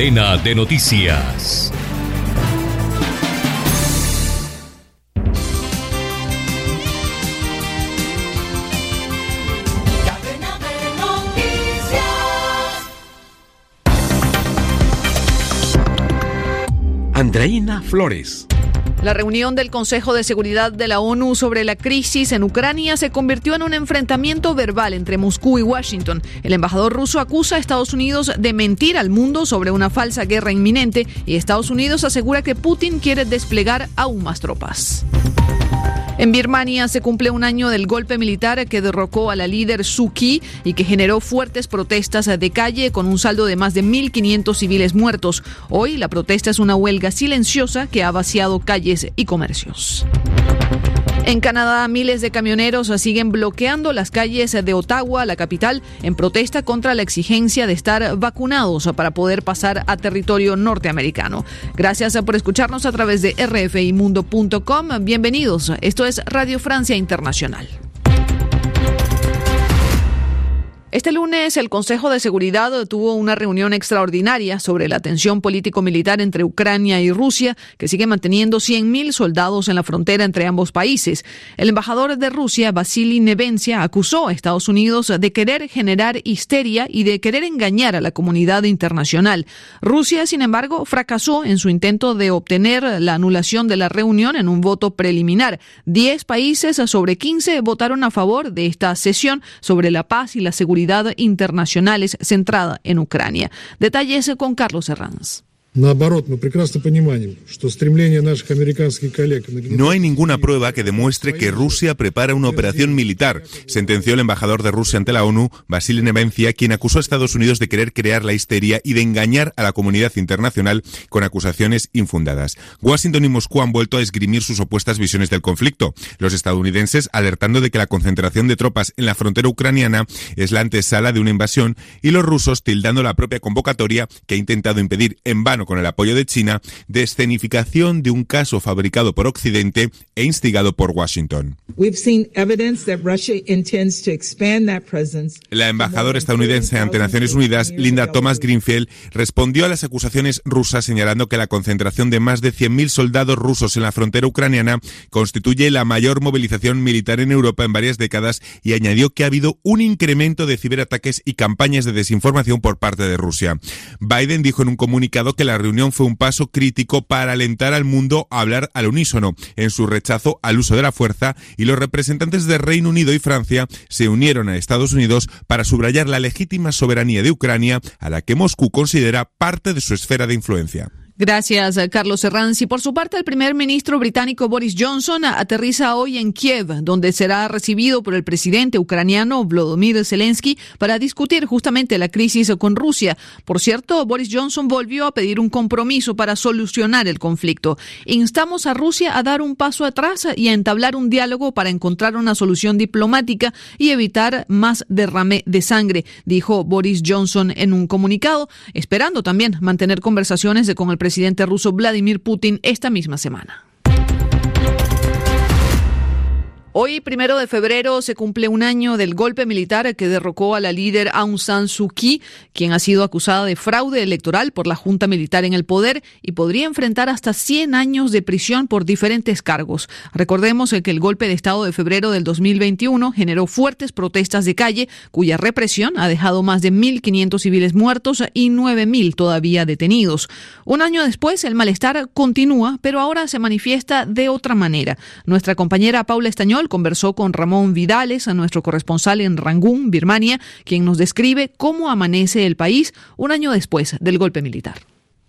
Cadena de noticias. Andreina Flores. La reunión del Consejo de Seguridad de la ONU sobre la crisis en Ucrania se convirtió en un enfrentamiento verbal entre Moscú y Washington. El embajador ruso acusa a Estados Unidos de mentir al mundo sobre una falsa guerra inminente y Estados Unidos asegura que Putin quiere desplegar aún más tropas. En Birmania se cumple un año del golpe militar que derrocó a la líder Suu Kyi y que generó fuertes protestas de calle con un saldo de más de 1.500 civiles muertos. Hoy la protesta es una huelga silenciosa que ha vaciado calles y comercios. En Canadá, miles de camioneros siguen bloqueando las calles de Ottawa, la capital, en protesta contra la exigencia de estar vacunados para poder pasar a territorio norteamericano. Gracias por escucharnos a través de rfimundo.com. Bienvenidos. Esto es Radio Francia Internacional. Este lunes el Consejo de Seguridad tuvo una reunión extraordinaria sobre la tensión político-militar entre Ucrania y Rusia, que sigue manteniendo 100.000 soldados en la frontera entre ambos países. El embajador de Rusia, Vasily Nevencia, acusó a Estados Unidos de querer generar histeria y de querer engañar a la comunidad internacional. Rusia, sin embargo, fracasó en su intento de obtener la anulación de la reunión en un voto preliminar. Diez países sobre 15 votaron a favor de esta sesión sobre la paz y la seguridad internacionales centrada en Ucrania. Detalles con Carlos Herranz. No hay ninguna prueba que demuestre que Rusia prepara una operación militar, sentenció el embajador de Rusia ante la ONU, Vasily Nevencia, quien acusó a Estados Unidos de querer crear la histeria y de engañar a la comunidad internacional con acusaciones infundadas. Washington y Moscú han vuelto a esgrimir sus opuestas visiones del conflicto. Los estadounidenses alertando de que la concentración de tropas en la frontera ucraniana es la antesala de una invasión y los rusos tildando la propia convocatoria que ha intentado impedir en vano con el apoyo de China, de escenificación de un caso fabricado por Occidente e instigado por Washington. La embajadora estadounidense ante Naciones Unidas, Linda Thomas Greenfield, respondió a las acusaciones rusas señalando que la concentración de más de 100.000 soldados rusos en la frontera ucraniana constituye la mayor movilización militar en Europa en varias décadas y añadió que ha habido un incremento de ciberataques y campañas de desinformación por parte de Rusia. Biden dijo en un comunicado que la reunión fue un paso crítico para alentar al mundo a hablar al unísono en su rechazo al uso de la fuerza y los representantes de Reino Unido y Francia se unieron a Estados Unidos para subrayar la legítima soberanía de Ucrania a la que Moscú considera parte de su esfera de influencia. Gracias, Carlos Herranz. Y por su parte, el primer ministro británico Boris Johnson aterriza hoy en Kiev, donde será recibido por el presidente ucraniano Volodymyr Zelensky para discutir justamente la crisis con Rusia. Por cierto, Boris Johnson volvió a pedir un compromiso para solucionar el conflicto. Instamos a Rusia a dar un paso atrás y a entablar un diálogo para encontrar una solución diplomática y evitar más derrame de sangre, dijo Boris Johnson en un comunicado, esperando también mantener conversaciones con el presidente presidente ruso Vladimir Putin esta misma semana. Hoy, primero de febrero, se cumple un año del golpe militar que derrocó a la líder Aung San Suu Kyi, quien ha sido acusada de fraude electoral por la Junta Militar en el poder y podría enfrentar hasta 100 años de prisión por diferentes cargos. Recordemos que el golpe de Estado de febrero del 2021 generó fuertes protestas de calle, cuya represión ha dejado más de 1.500 civiles muertos y 9.000 todavía detenidos. Un año después, el malestar continúa, pero ahora se manifiesta de otra manera. Nuestra compañera Paula Estañol conversó con Ramón Vidales, nuestro corresponsal en Rangún, Birmania, quien nos describe cómo amanece el país un año después del golpe militar.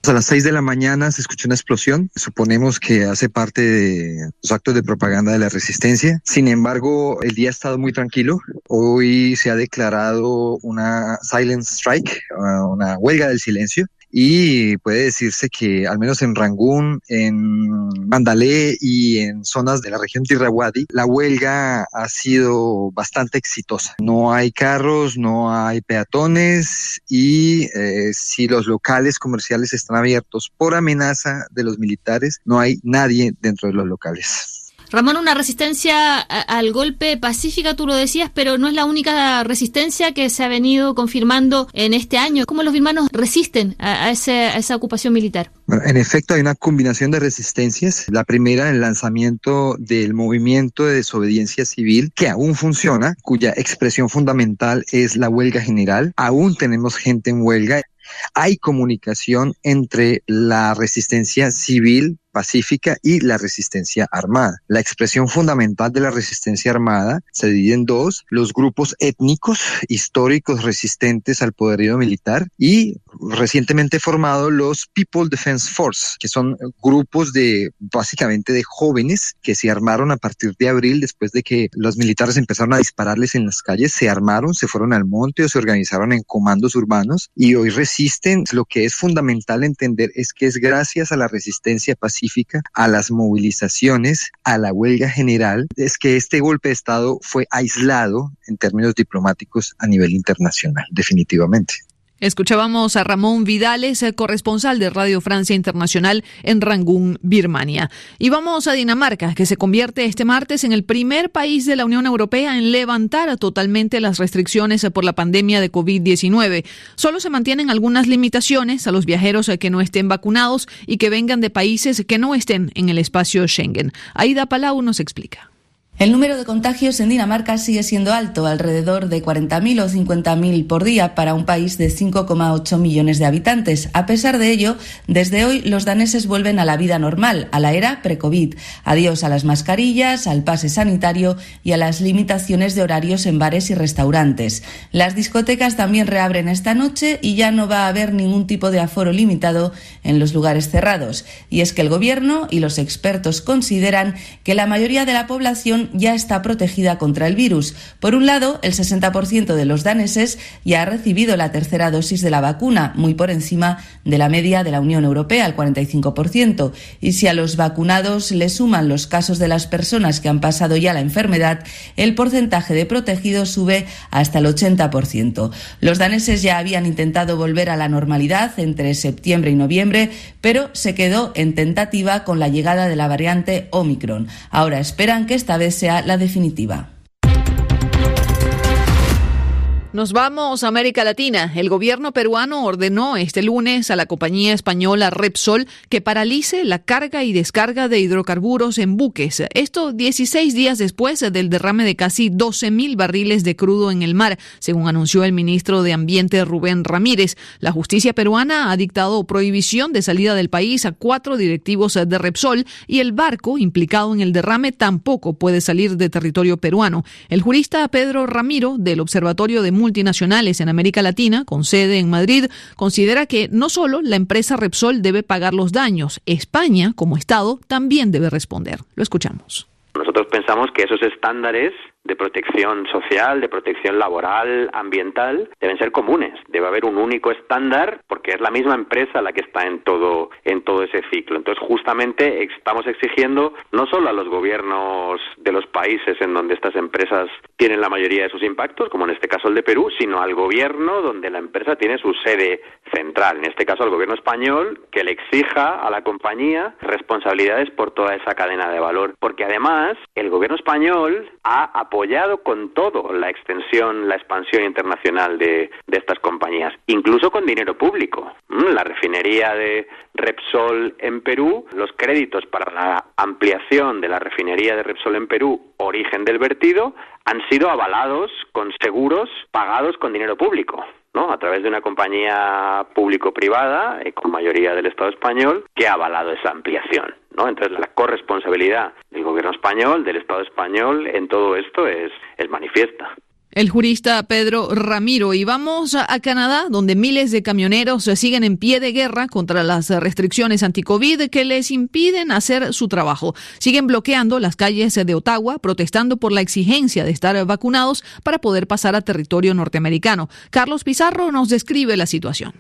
A las seis de la mañana se escuchó una explosión. Suponemos que hace parte de los actos de propaganda de la resistencia. Sin embargo, el día ha estado muy tranquilo. Hoy se ha declarado una silent strike, una huelga del silencio y puede decirse que al menos en Rangún, en Mandalé y en zonas de la región Tirrawadi, la huelga ha sido bastante exitosa. No hay carros, no hay peatones y eh, si los locales comerciales están abiertos por amenaza de los militares, no hay nadie dentro de los locales. Ramón, una resistencia al golpe pacífica, tú lo decías, pero no es la única resistencia que se ha venido confirmando en este año. ¿Cómo los birmanos resisten a, esa ocupación militar? en efecto, hay una combinación de resistencias. La primera, el lanzamiento del movimiento de desobediencia civil, que aún funciona, cuya expresión fundamental es la huelga general. Aún tenemos gente en huelga. Hay comunicación entre la resistencia civil pacífica y la resistencia armada. La expresión fundamental de la resistencia armada se divide en dos, los grupos étnicos históricos resistentes al poderío militar y recientemente formado los People Defense Force, que son grupos de básicamente de jóvenes que se armaron a partir de abril después de que los militares empezaron a dispararles en las calles, se armaron, se fueron al monte o se organizaron en comandos urbanos y hoy resisten. Lo que es fundamental entender es que es gracias a la resistencia a las movilizaciones, a la huelga general, es que este golpe de Estado fue aislado en términos diplomáticos a nivel internacional, definitivamente. Escuchábamos a Ramón Vidales, corresponsal de Radio Francia Internacional en Rangún, Birmania. Y vamos a Dinamarca, que se convierte este martes en el primer país de la Unión Europea en levantar totalmente las restricciones por la pandemia de COVID-19. Solo se mantienen algunas limitaciones a los viajeros que no estén vacunados y que vengan de países que no estén en el espacio Schengen. Aida Palau nos explica. El número de contagios en Dinamarca sigue siendo alto, alrededor de 40.000 o 50.000 por día para un país de 5,8 millones de habitantes. A pesar de ello, desde hoy los daneses vuelven a la vida normal, a la era pre-COVID. Adiós a las mascarillas, al pase sanitario y a las limitaciones de horarios en bares y restaurantes. Las discotecas también reabren esta noche y ya no va a haber ningún tipo de aforo limitado en los lugares cerrados. Y es que el gobierno y los expertos consideran que la mayoría de la población ya está protegida contra el virus. Por un lado, el 60% de los daneses ya ha recibido la tercera dosis de la vacuna, muy por encima de la media de la Unión Europea, el 45%. Y si a los vacunados le suman los casos de las personas que han pasado ya la enfermedad, el porcentaje de protegidos sube hasta el 80%. Los daneses ya habían intentado volver a la normalidad entre septiembre y noviembre, pero se quedó en tentativa con la llegada de la variante Omicron. Ahora esperan que esta vez sea la definitiva. Nos vamos a América Latina. El gobierno peruano ordenó este lunes a la compañía española Repsol que paralice la carga y descarga de hidrocarburos en buques. Esto 16 días después del derrame de casi 12 mil barriles de crudo en el mar, según anunció el ministro de Ambiente Rubén Ramírez. La justicia peruana ha dictado prohibición de salida del país a cuatro directivos de Repsol y el barco implicado en el derrame tampoco puede salir de territorio peruano. El jurista Pedro Ramiro del Observatorio de multinacionales en América Latina, con sede en Madrid, considera que no solo la empresa Repsol debe pagar los daños, España, como Estado, también debe responder. Lo escuchamos. Nosotros pensamos que esos estándares de protección social, de protección laboral, ambiental, deben ser comunes. Debe haber un único estándar porque es la misma empresa la que está en todo en todo ese ciclo. Entonces, justamente estamos exigiendo no solo a los gobiernos de los países en donde estas empresas tienen la mayoría de sus impactos, como en este caso el de Perú, sino al gobierno donde la empresa tiene su sede central, en este caso al gobierno español, que le exija a la compañía responsabilidades por toda esa cadena de valor, porque además el gobierno español ha apoyado con todo la extensión, la expansión internacional de, estas compañías, incluso con dinero público. Mm, la refinería de Repsol en Perú, los créditos para la ampliación de la refinería de Repsol en Perú, origen del vertido, han sido avalados con seguros pagados con dinero público. ¿no? a través de una compañía público-privada, eh, con mayoría del Estado español, que ha avalado esa ampliación. ¿No? Entonces, la corresponsabilidad del gobierno español, del Estado español, en todo esto es, es manifiesta. El jurista Pedro Ramiro. Y vamos a, Canadá, donde miles de camioneros siguen en pie de guerra contra las restricciones anti-COVID que les impiden hacer su trabajo. Siguen bloqueando las calles de Ottawa, protestando por la exigencia de estar vacunados para poder pasar a territorio norteamericano. Carlos Pizarro nos describe la situación.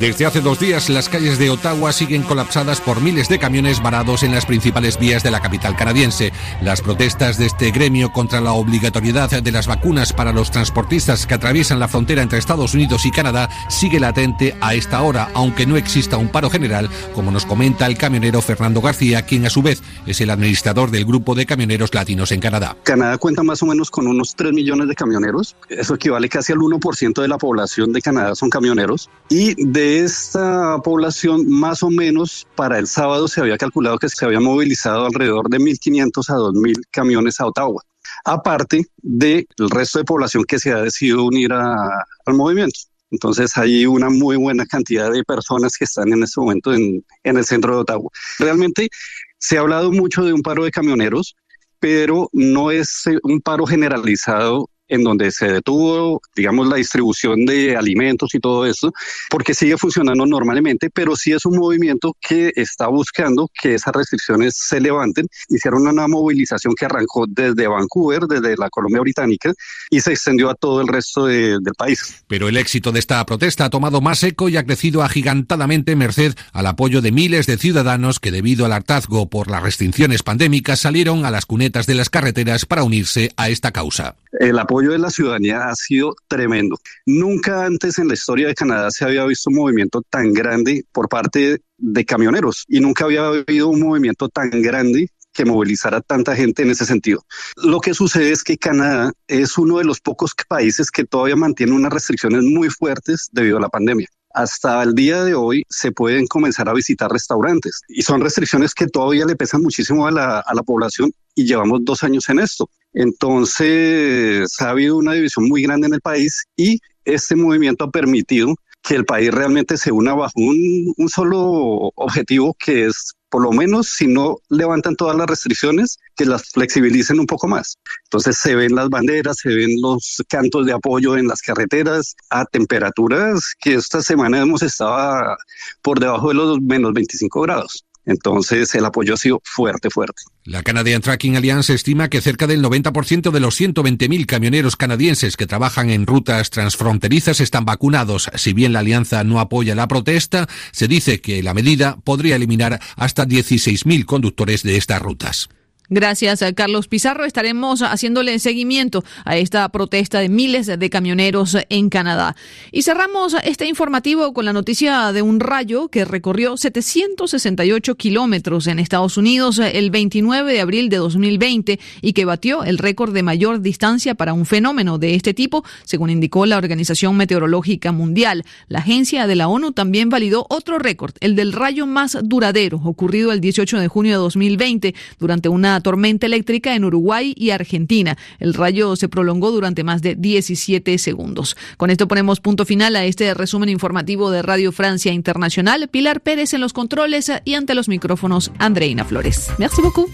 Desde hace dos días las calles de Ottawa siguen colapsadas por miles de camiones varados en las principales vías de la capital canadiense. Las protestas de este gremio contra la obligatoriedad de las vacunas para los transportistas que atraviesan la frontera entre Estados Unidos y Canadá sigue latente a esta hora, aunque no exista un paro general, como nos comenta el camionero Fernando García, quien a su vez es el administrador del grupo de camioneros latinos en Canadá. Canadá cuenta más o menos con unos 3 millones de camioneros. Eso equivale casi al 1% de la población de Canadá son camioneros. Y de esta población, más o menos para el sábado se había calculado que se había movilizado alrededor de 1.500 a 2.000 camiones a Ottawa, aparte del resto de población que se ha decidido unir al movimiento. Entonces hay una muy buena cantidad de personas que están en este momento en, en el centro de Ottawa. Realmente se ha hablado mucho de un paro de camioneros, pero no es un paro generalizado en donde se detuvo, digamos, la distribución de alimentos y todo eso, porque sigue funcionando normalmente, pero sí es un movimiento que está buscando que esas restricciones se levanten. Hicieron una movilización que arrancó desde Vancouver, desde la Colombia Británica, y se extendió a todo el resto del país. Pero el éxito de esta protesta ha tomado más eco y ha crecido agigantadamente merced al apoyo de miles de ciudadanos que debido al hartazgo por las restricciones pandémicas salieron a las cunetas de las carreteras para unirse a esta causa. El apoyo de la ciudadanía ha sido tremendo. Nunca antes en la historia de Canadá se había visto un movimiento tan grande por parte de camioneros y nunca había habido un movimiento tan grande que movilizara tanta gente en ese sentido. Lo que sucede es que Canadá es uno de los pocos países que todavía mantiene unas restricciones muy fuertes debido a la pandemia hasta el día de hoy se pueden comenzar a visitar restaurantes y son restricciones que todavía le pesan muchísimo a la, a la población y llevamos dos años en esto. Entonces ha habido una división muy grande en el país y este movimiento ha permitido que el país realmente se una bajo un, un solo objetivo que es por lo menos si no levantan todas las restricciones, que las flexibilicen un poco más. Entonces se ven las banderas, se ven los cantos de apoyo en las carreteras a temperaturas que esta semana hemos estado por debajo de los menos 25 grados. Entonces el apoyo ha sido fuerte, fuerte. La Canadian Tracking Alliance estima que cerca del 90% de los 120.000 camioneros canadienses que trabajan en rutas transfronterizas están vacunados. Si bien la alianza no apoya la protesta, se dice que la medida podría eliminar hasta 16.000 conductores de estas rutas. Gracias, a Carlos Pizarro. Estaremos haciéndole seguimiento a esta protesta de miles de camioneros en Canadá. Y cerramos este informativo con la noticia de un rayo que recorrió 768 kilómetros en Estados Unidos el 29 de abril de 2020 y que batió el récord de mayor distancia para un fenómeno de este tipo, según indicó la Organización Meteorológica Mundial. La agencia de la ONU también validó otro récord, el del rayo más duradero, ocurrido el 18 de junio de 2020 durante una tormenta eléctrica en Uruguay y Argentina. El rayo se prolongó durante más de 17 segundos. Con esto ponemos punto final a este resumen informativo de Radio Francia Internacional. Pilar Pérez en los controles y ante los micrófonos Andreina Flores. Merci beaucoup.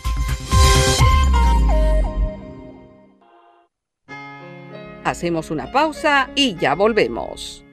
Hacemos una pausa y ya volvemos.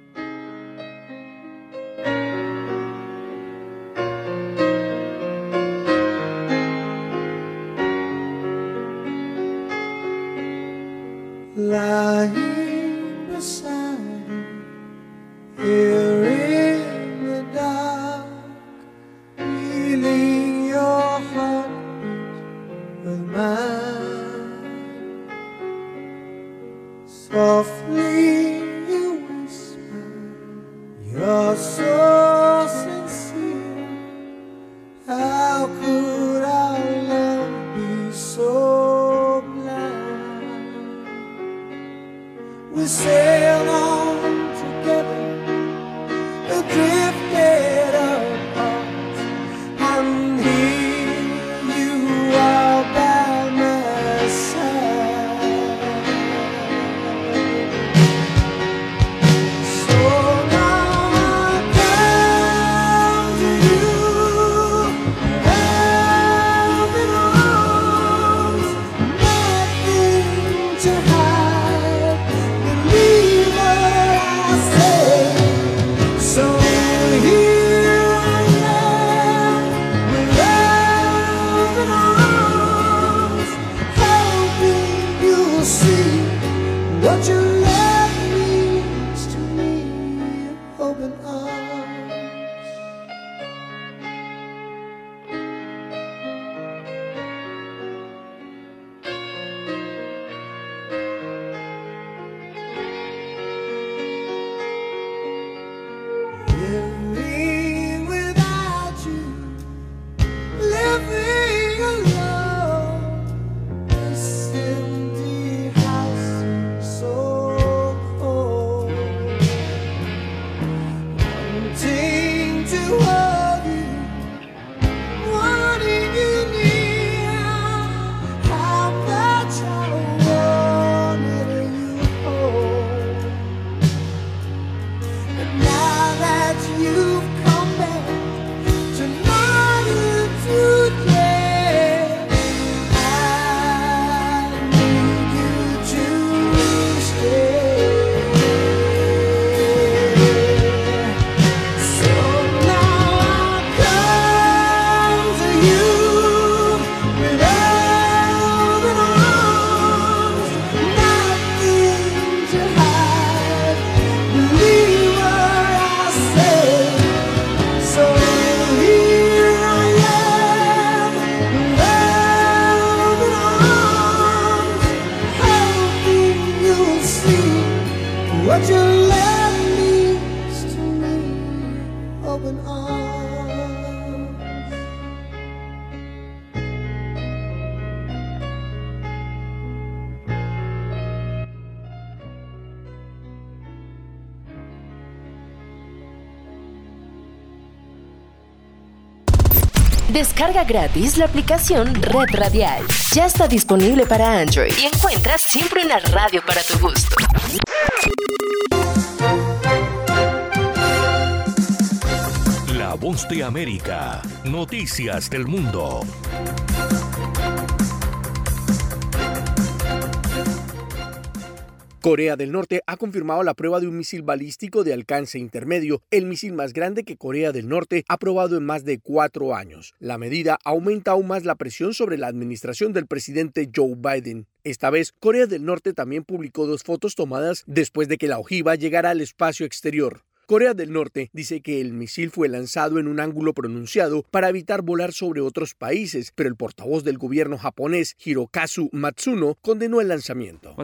heavenly Descarga gratis la aplicación Red Radial. Ya está disponible para Android y encuentras siempre una radio para tu gusto. La voz de América. Noticias del mundo. Corea del Norte ha confirmado la prueba de un misil balístico de alcance intermedio, el misil más grande que Corea del Norte ha probado en más de cuatro años. La medida aumenta aún más la presión sobre la administración del presidente Joe Biden. Esta vez, Corea del Norte también publicó dos fotos tomadas después de que la ojiva llegara al espacio exterior. Corea del Norte dice que el misil fue lanzado en un ángulo pronunciado para evitar volar sobre otros países, pero el portavoz del gobierno japonés, Hirokazu Matsuno, condenó el lanzamiento.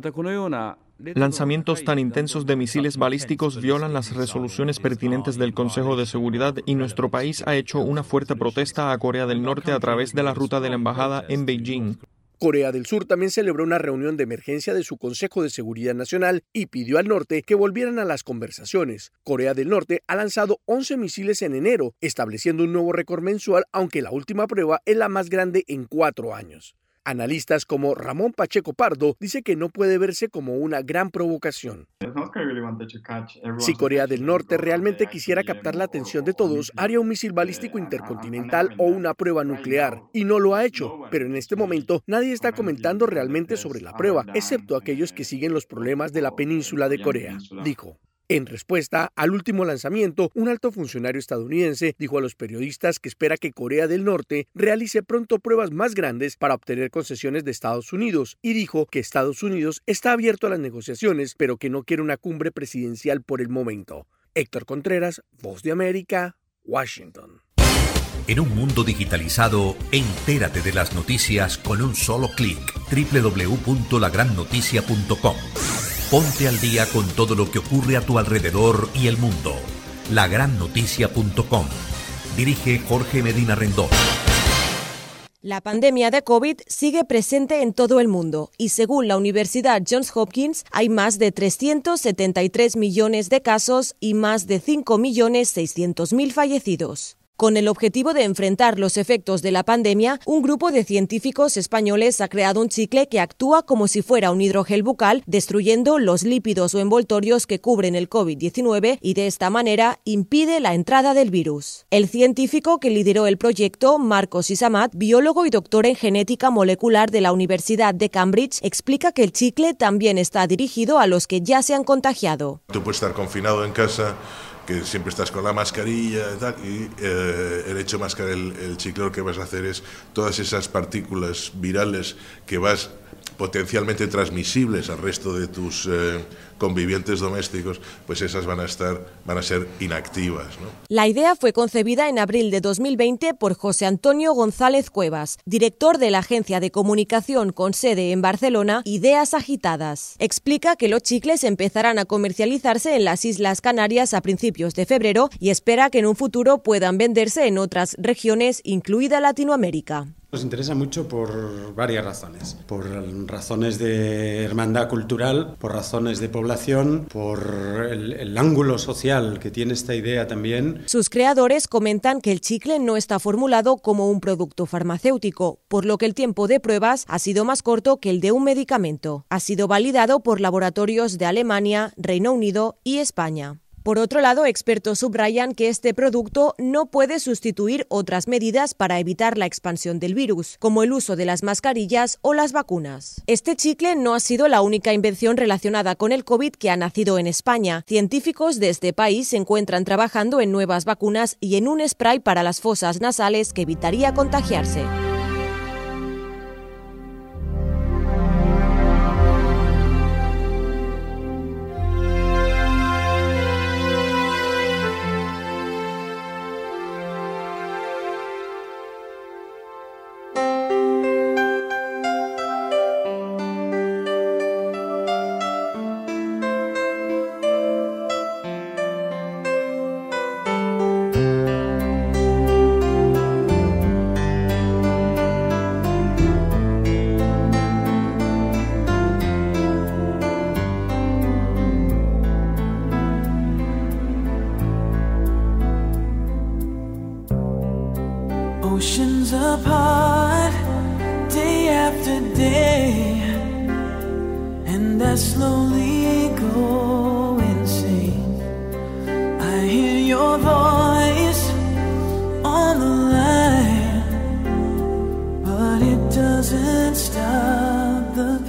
Lanzamientos tan intensos de misiles balísticos violan las resoluciones pertinentes del Consejo de Seguridad y nuestro país ha hecho una fuerte protesta a Corea del Norte a través de la ruta de la embajada en Beijing. Corea del Sur también celebró una reunión de emergencia de su Consejo de Seguridad Nacional y pidió al norte que volvieran a las conversaciones. Corea del Norte ha lanzado 11 misiles en enero, estableciendo un nuevo récord mensual, aunque la última prueba es la más grande en cuatro años. Analistas como Ramón Pacheco Pardo dice que no puede verse como una gran provocación. Si Corea del Norte realmente quisiera captar la atención de todos, haría un misil balístico intercontinental o una prueba nuclear, y no lo ha hecho. Pero en este momento nadie está comentando realmente sobre la prueba, excepto aquellos que siguen los problemas de la península de Corea, dijo. En respuesta al último lanzamiento, un alto funcionario estadounidense dijo a los periodistas que espera que Corea del Norte realice pronto pruebas más grandes para obtener concesiones de Estados Unidos y dijo que Estados Unidos está abierto a las negociaciones, pero que no quiere una cumbre presidencial por el momento. Héctor Contreras, Voz de América, Washington. En un mundo digitalizado, entérate de las noticias con un solo clic. www.lagrannoticia.com. Ponte al día con todo lo que ocurre a tu alrededor y el mundo. Lagrannoticia.com. Dirige Jorge Medina Rendón. La pandemia de COVID sigue presente en todo el mundo y según la Universidad Johns Hopkins hay más de 373 millones de casos y más de 5 millones 600 mil fallecidos. Con el objetivo de enfrentar los efectos de la pandemia, un grupo de científicos españoles ha creado un chicle que actúa como si fuera un hidrogel bucal, destruyendo los lípidos o envoltorios que cubren el COVID-19 y de esta manera impide la entrada del virus. El científico que lideró el proyecto, Marcos Isamat, biólogo y doctor en genética molecular de la Universidad de Cambridge, explica que el chicle también está dirigido a los que ya se han contagiado. Tú puedes estar confinado en casa, que siempre estás con la mascarilla y tal, y eh, el hecho de mascar el, el chicle lo que vas a hacer es todas esas partículas virales que vas potencialmente transmisibles al resto de tus eh, convivientes domésticos, pues esas van a estar, van a ser inactivas. La idea fue concebida en abril de 2020 por José Antonio González Cuevas, director de la agencia de comunicación con sede en Barcelona, Ideas Agitadas. Explica que los chicles empezarán a comercializarse en las Islas Canarias a principios de febrero y espera que en un futuro puedan venderse en otras regiones, incluida Latinoamérica. Nos interesa mucho por varias razones. Por razones de hermandad cultural, por razones de población, por el, ángulo social que tiene esta idea también. Sus creadores comentan que el chicle no está formulado como un producto farmacéutico, por lo que el tiempo de pruebas ha sido más corto que el de un medicamento. Ha sido validado por laboratorios de Alemania, Reino Unido y España. Por otro lado, expertos subrayan que este producto no puede sustituir otras medidas para evitar la expansión del virus, como el uso de las mascarillas o las vacunas. Este chicle no ha sido la única invención relacionada con el COVID que ha nacido en España. Científicos de este país se encuentran trabajando en nuevas vacunas y en un spray para las fosas nasales que evitaría contagiarse. Stop the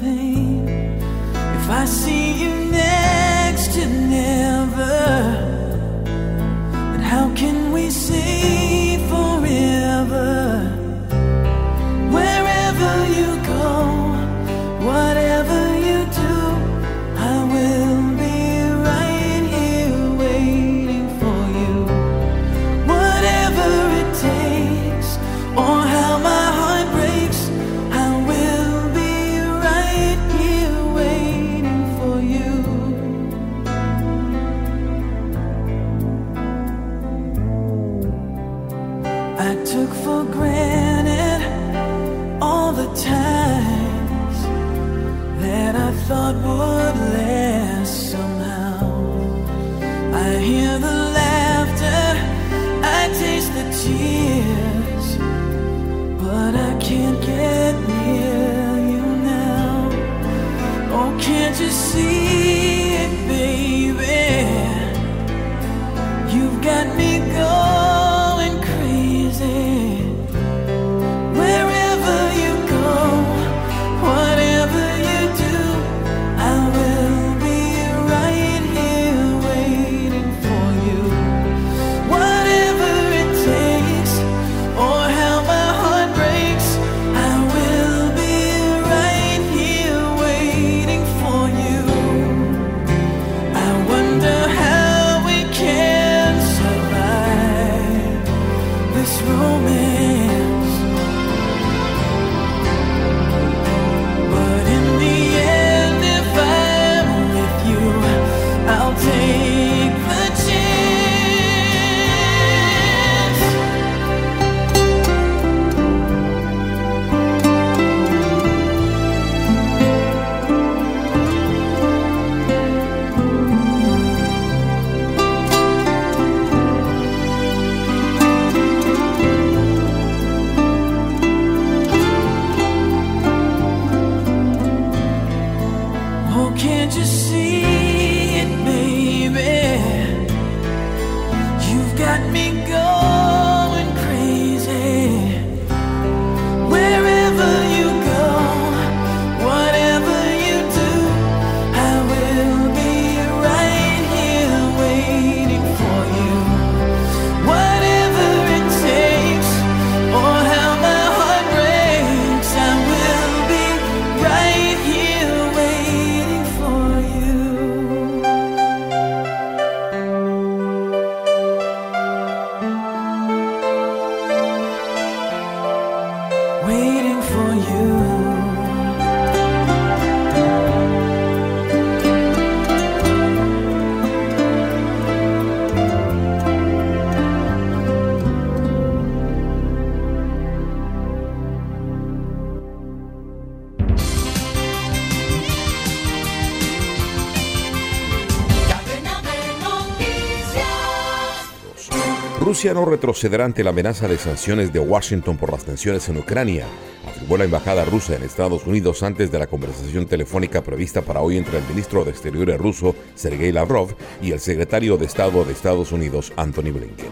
Rusia no retrocederá ante la amenaza de sanciones de Washington por las tensiones en Ucrania, afirmó la embajada rusa en Estados Unidos antes de la conversación telefónica prevista para hoy entre el ministro de Exteriores ruso, Sergei Lavrov, y el secretario de Estado de Estados Unidos, Anthony Blinken.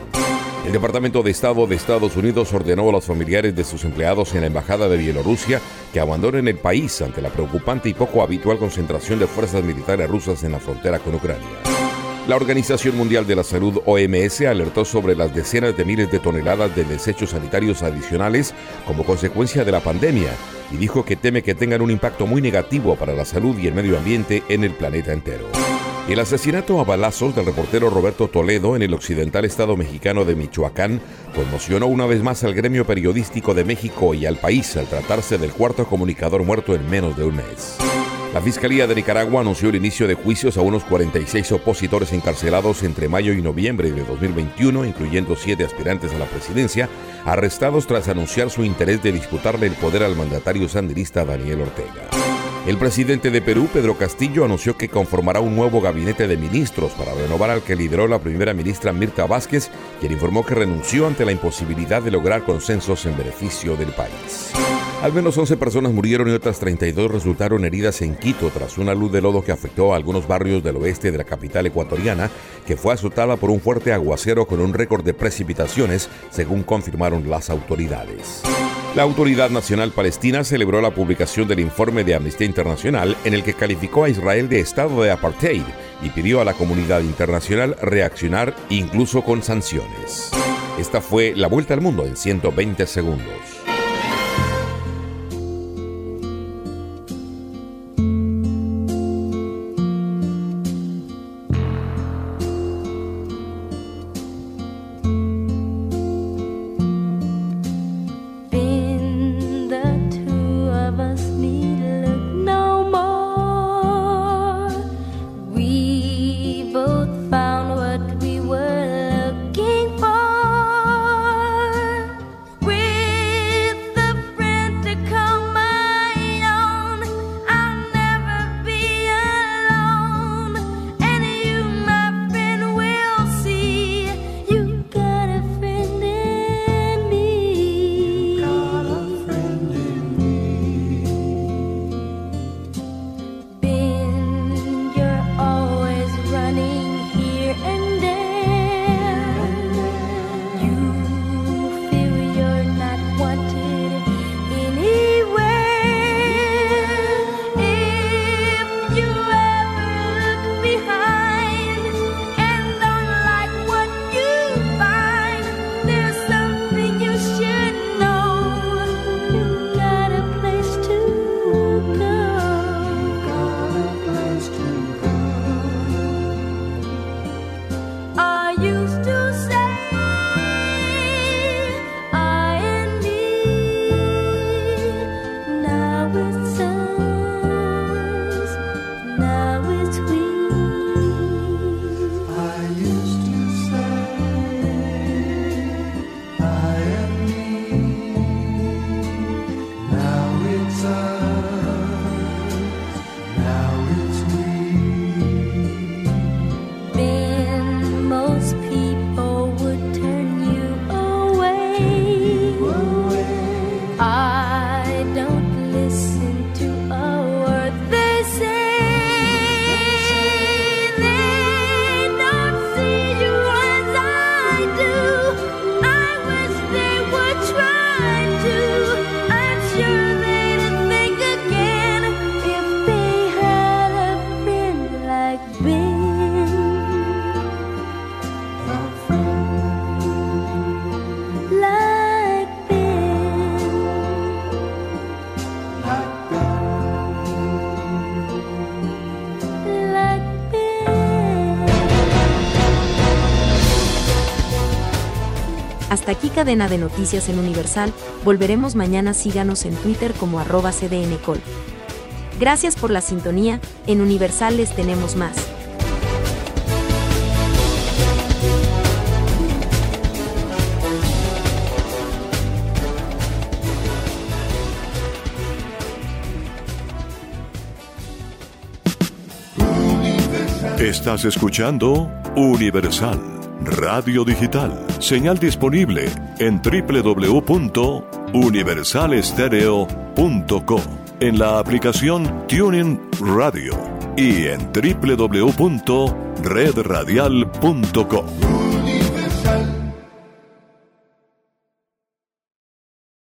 El Departamento de Estado de Estados Unidos ordenó a los familiares de sus empleados en la Embajada de Bielorrusia que abandonen el país ante la preocupante y poco habitual concentración de fuerzas militares rusas en la frontera con Ucrania. La Organización Mundial de la Salud OMS alertó sobre las decenas de miles de toneladas de desechos sanitarios adicionales como consecuencia de la pandemia y dijo que teme que tengan un impacto muy negativo para la salud y el medio ambiente en el planeta entero. El asesinato a balazos del reportero Roberto Toledo en el occidental estado mexicano de Michoacán conmocionó una vez más al gremio periodístico de México y al país al tratarse del cuarto comunicador muerto en menos de un mes. La Fiscalía de Nicaragua anunció el inicio de juicios a unos 46 opositores encarcelados entre mayo y noviembre de 2021, incluyendo siete aspirantes a la presidencia, arrestados tras anunciar su interés de disputarle el poder al mandatario sandinista Daniel Ortega. El presidente de Perú, Pedro Castillo, anunció que conformará un nuevo gabinete de ministros para renovar al que lideró la primera ministra Mirta Vázquez, quien informó que renunció ante la imposibilidad de lograr consensos en beneficio del país. Al menos 11 personas murieron y otras 32 resultaron heridas en Quito tras una luz de lodo que afectó a algunos barrios del oeste de la capital ecuatoriana, que fue azotada por un fuerte aguacero con un récord de precipitaciones, según confirmaron las autoridades. La Autoridad Nacional Palestina celebró la publicación del informe de Amnistía Internacional en el que calificó a Israel de estado de apartheid y pidió a la comunidad internacional reaccionar incluso con sanciones. Esta fue la vuelta al mundo en 120 segundos. Aquí cadena de noticias en Universal, volveremos mañana síganos en Twitter como arroba cdncol. Gracias por la sintonía, en Universal les tenemos más. Estás escuchando Universal, Radio Digital, señal disponible en www.universalestereo.co, en la aplicación Tuning Radio y en www.redradial.co.